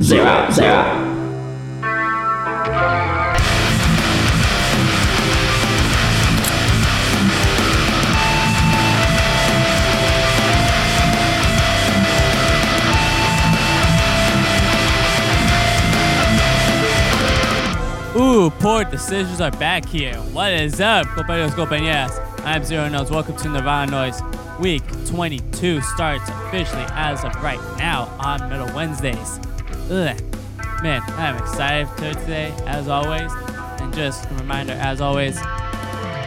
zero, zero. Ooh, poor decisions are back here. What is up, compañeros, compañeras? I'm Zero Notes. Welcome to Nirvana Noize. Week 22 starts officially as of right now on Metal Wednesdays. Ugh. Man, I'm excited for today, as always. And just a reminder, as always,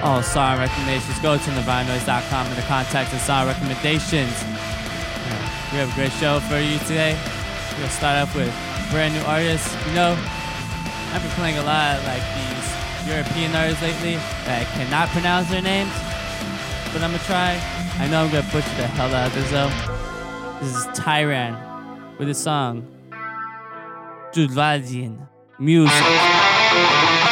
all song recommendations go to nirvananoise.com and the contact and song recommendations. We have a great show for you today. We'll start off with brand new artists. You know, I've been playing a lot of, like these European artists lately that I cannot pronounce their names, but I'm gonna try. I know I'm gonna butcher the hell out of this though. This is Tyrann with his song Judvadian Music.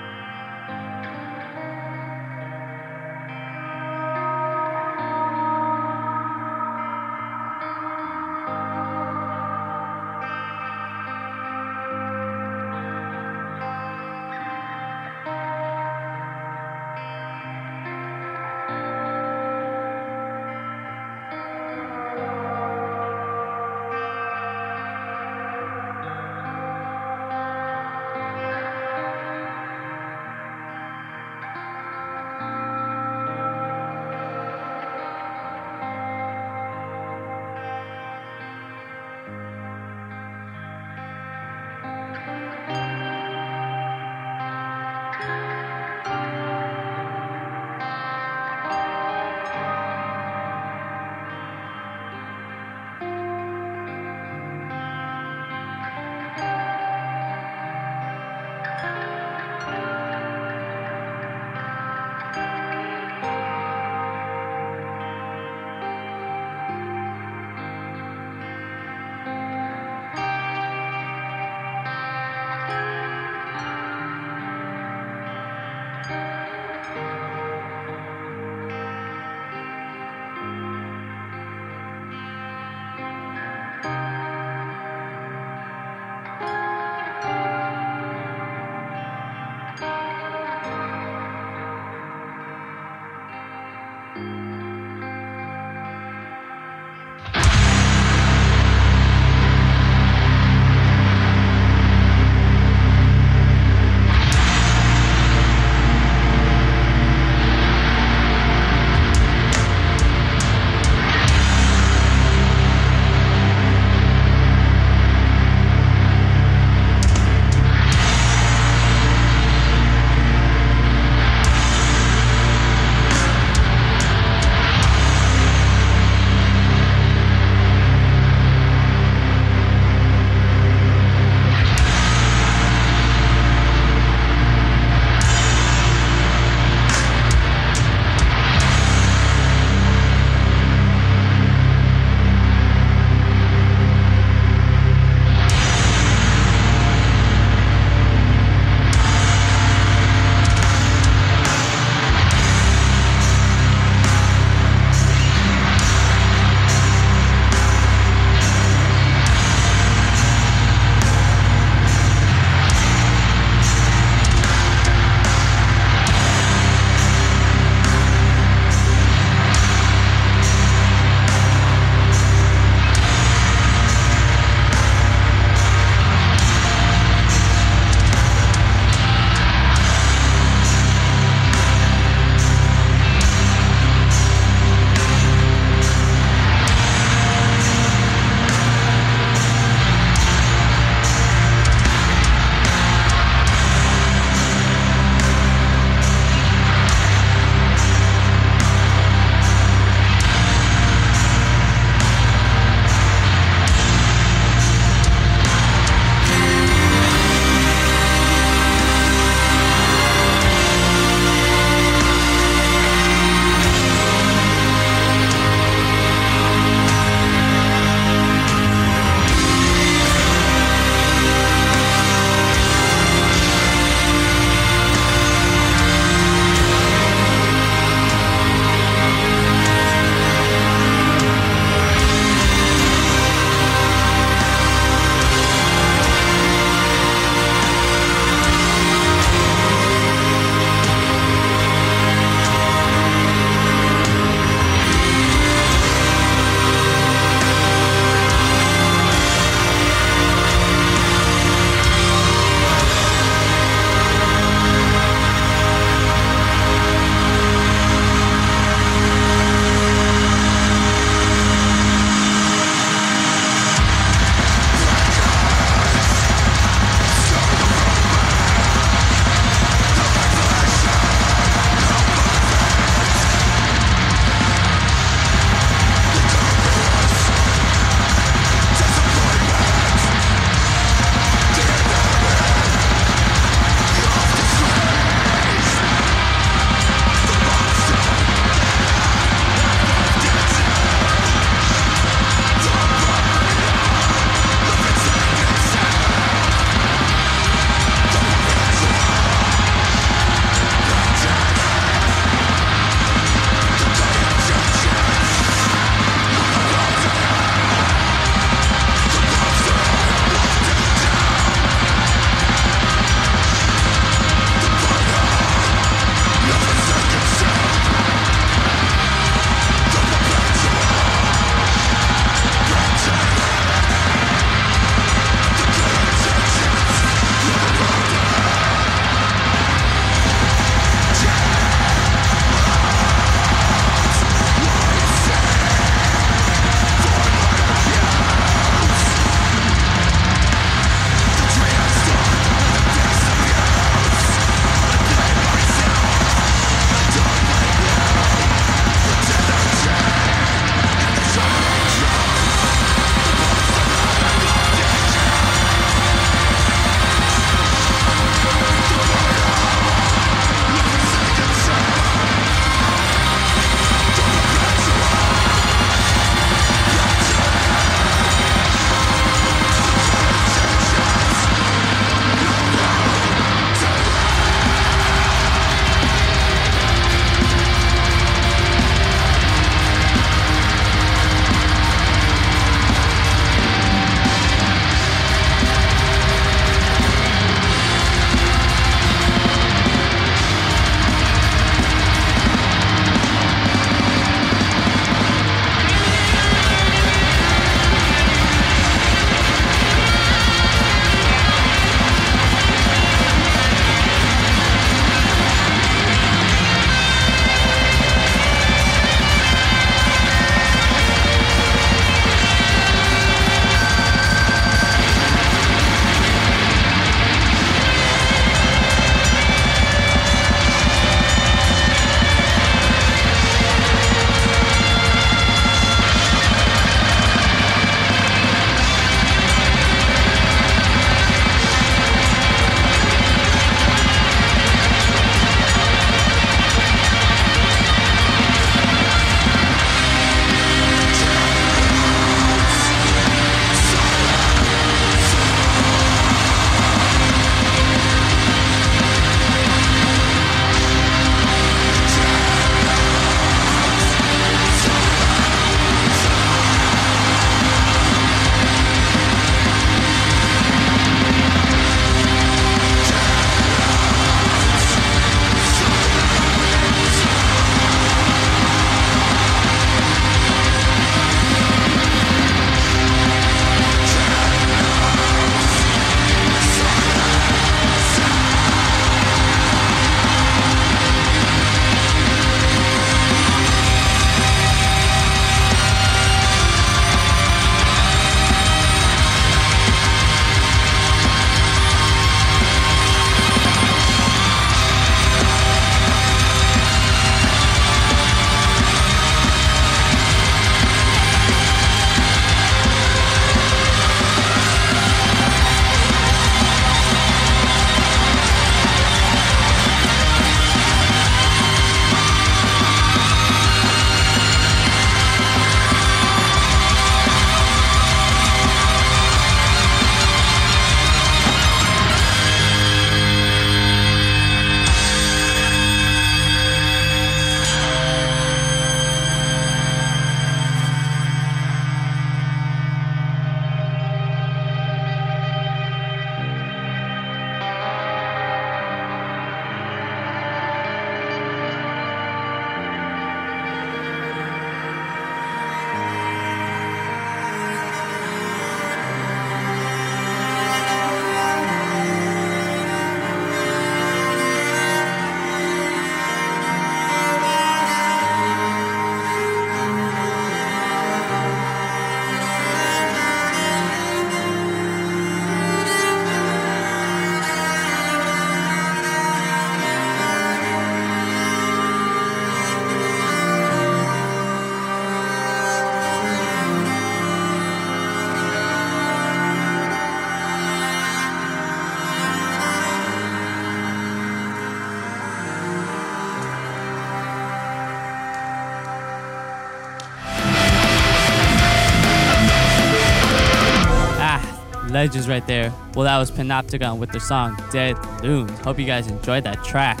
Legends right there. Well, that was Panopticon with their song Dead Loons. Hope you guys enjoyed that track.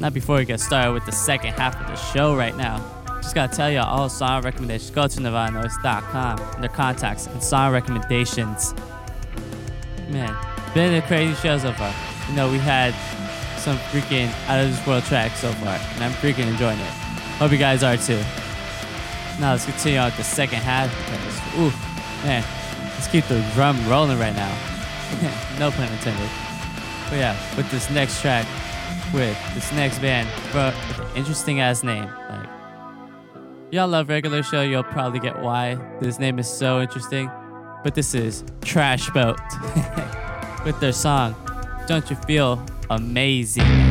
Not before we get started with the second half of the show right now. Just gotta tell you all song recommendations. Go to NirvanaNoize.com and their contacts and song recommendations. Man, been a crazy show so far. You know, we had some freaking out of this world tracks so far, and I'm freaking enjoying it. Hope you guys are too. Now let's continue on with the second half ooh, man, let's keep the drum rolling right now. no pun intended. But yeah, with this next track, with this next band, but interesting ass name. Like, y'all love regular show, you'll probably get why this name is so interesting. But this is Trash Boat with their song, Don't You Feel Amazing?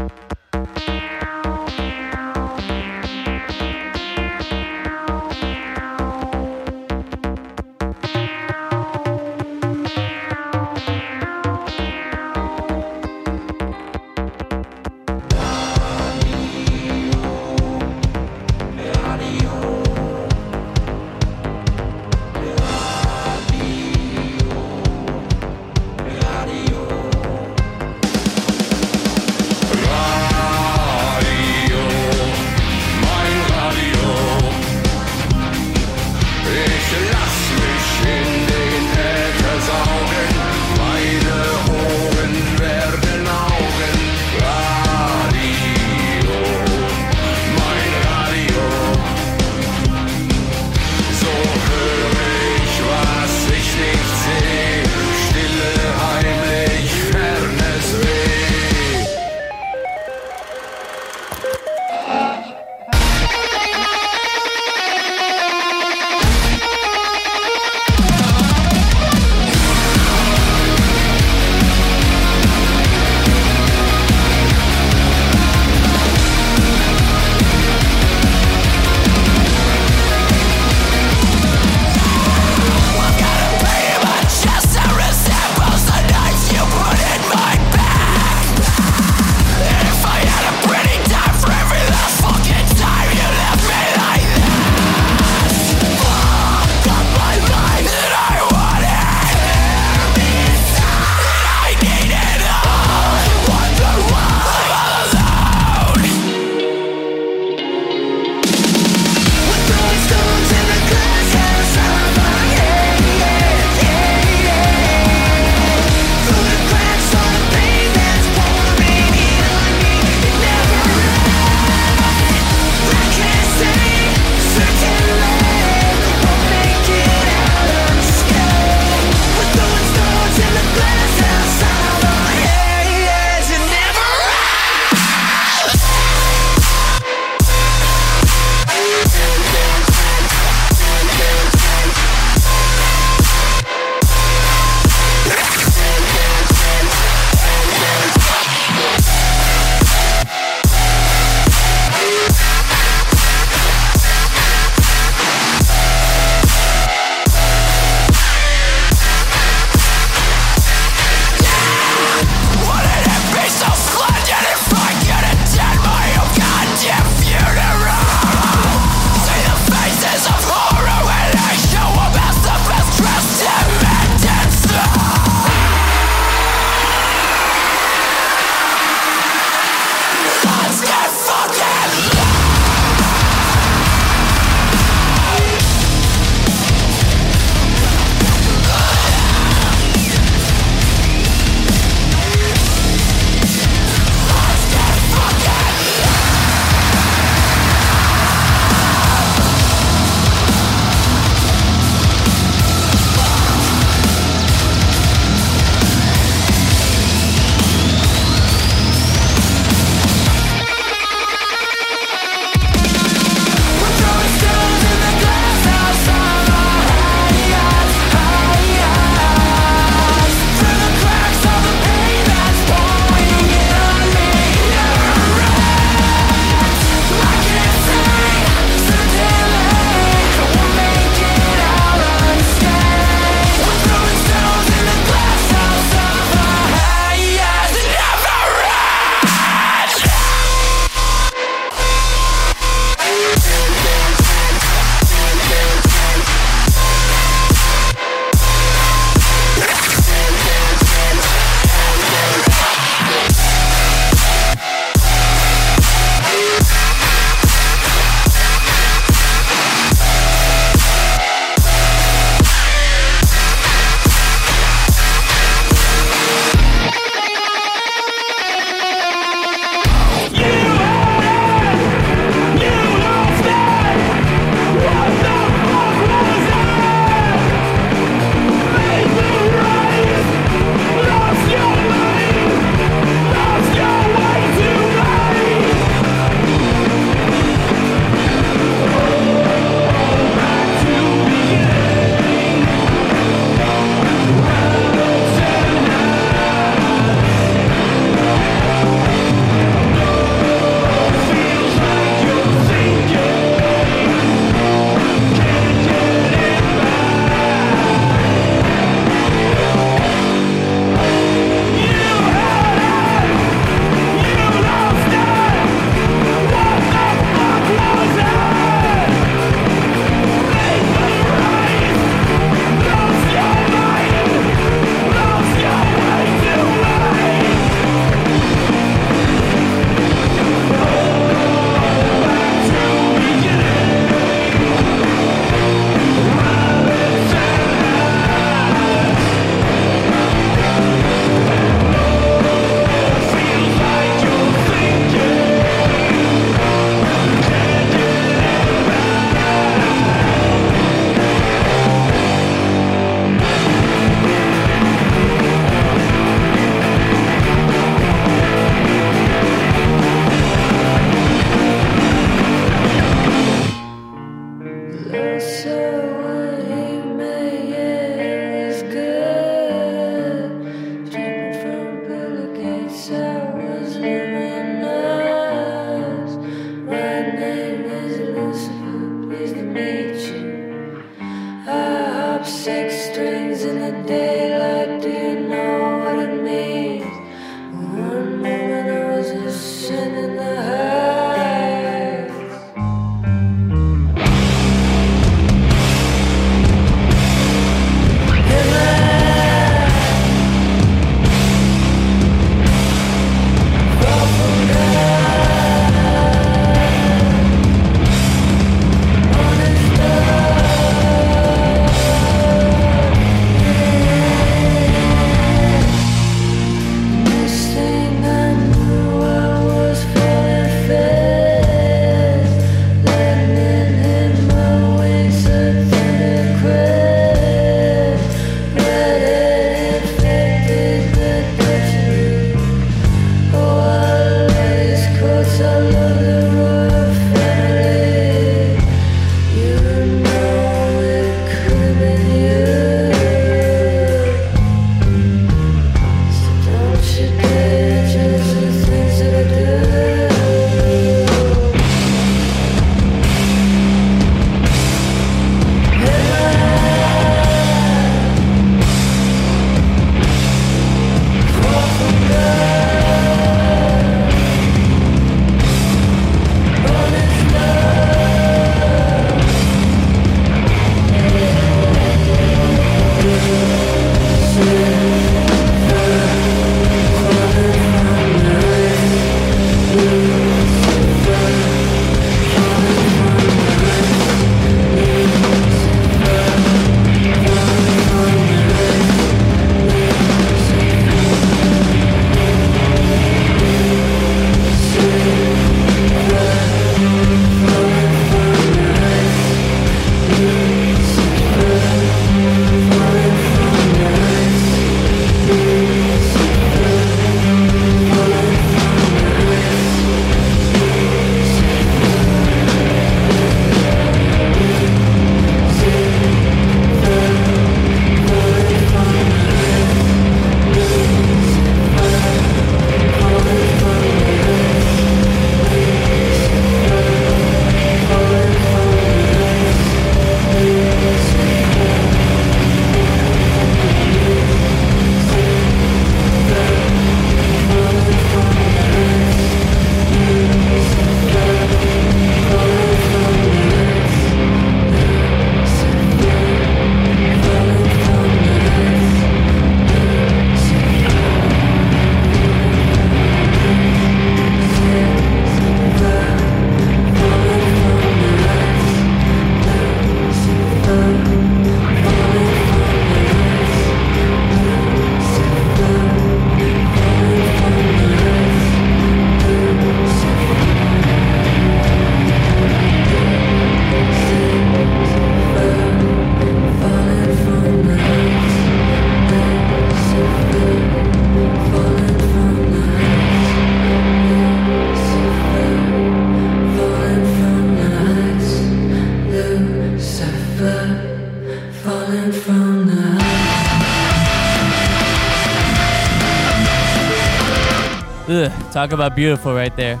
Talk about beautiful right there.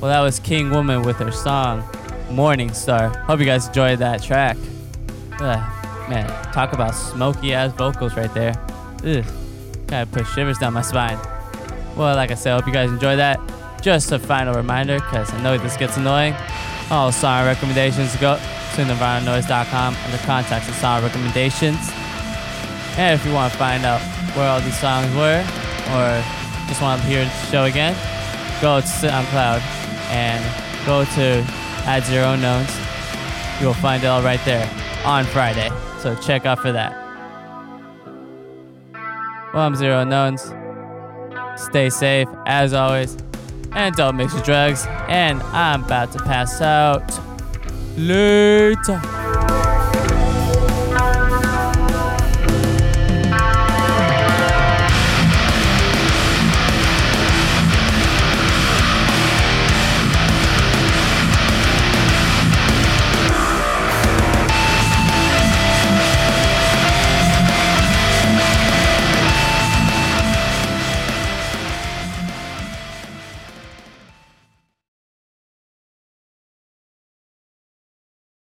Well, that was King Woman with her song Morning Star. Hope you guys enjoyed that track. Ugh, man, talk about smoky ass vocals right there. Ugh, gotta put shivers down my spine. Well, like I said, hope you guys enjoyed that. Just a final reminder, because I know this gets annoying. All song recommendations go to NirvanaNoize.com under contacts and song recommendations. And if you want to find out where all these songs were, or just want to hear the show again, go to SoundCloud and go to Add Zero Unknowns. You'll find it all right there on Friday. So check out for that. Well, I'm Zero Unknowns. Stay safe as always, and don't mix your drugs. And I'm about to pass out. Later.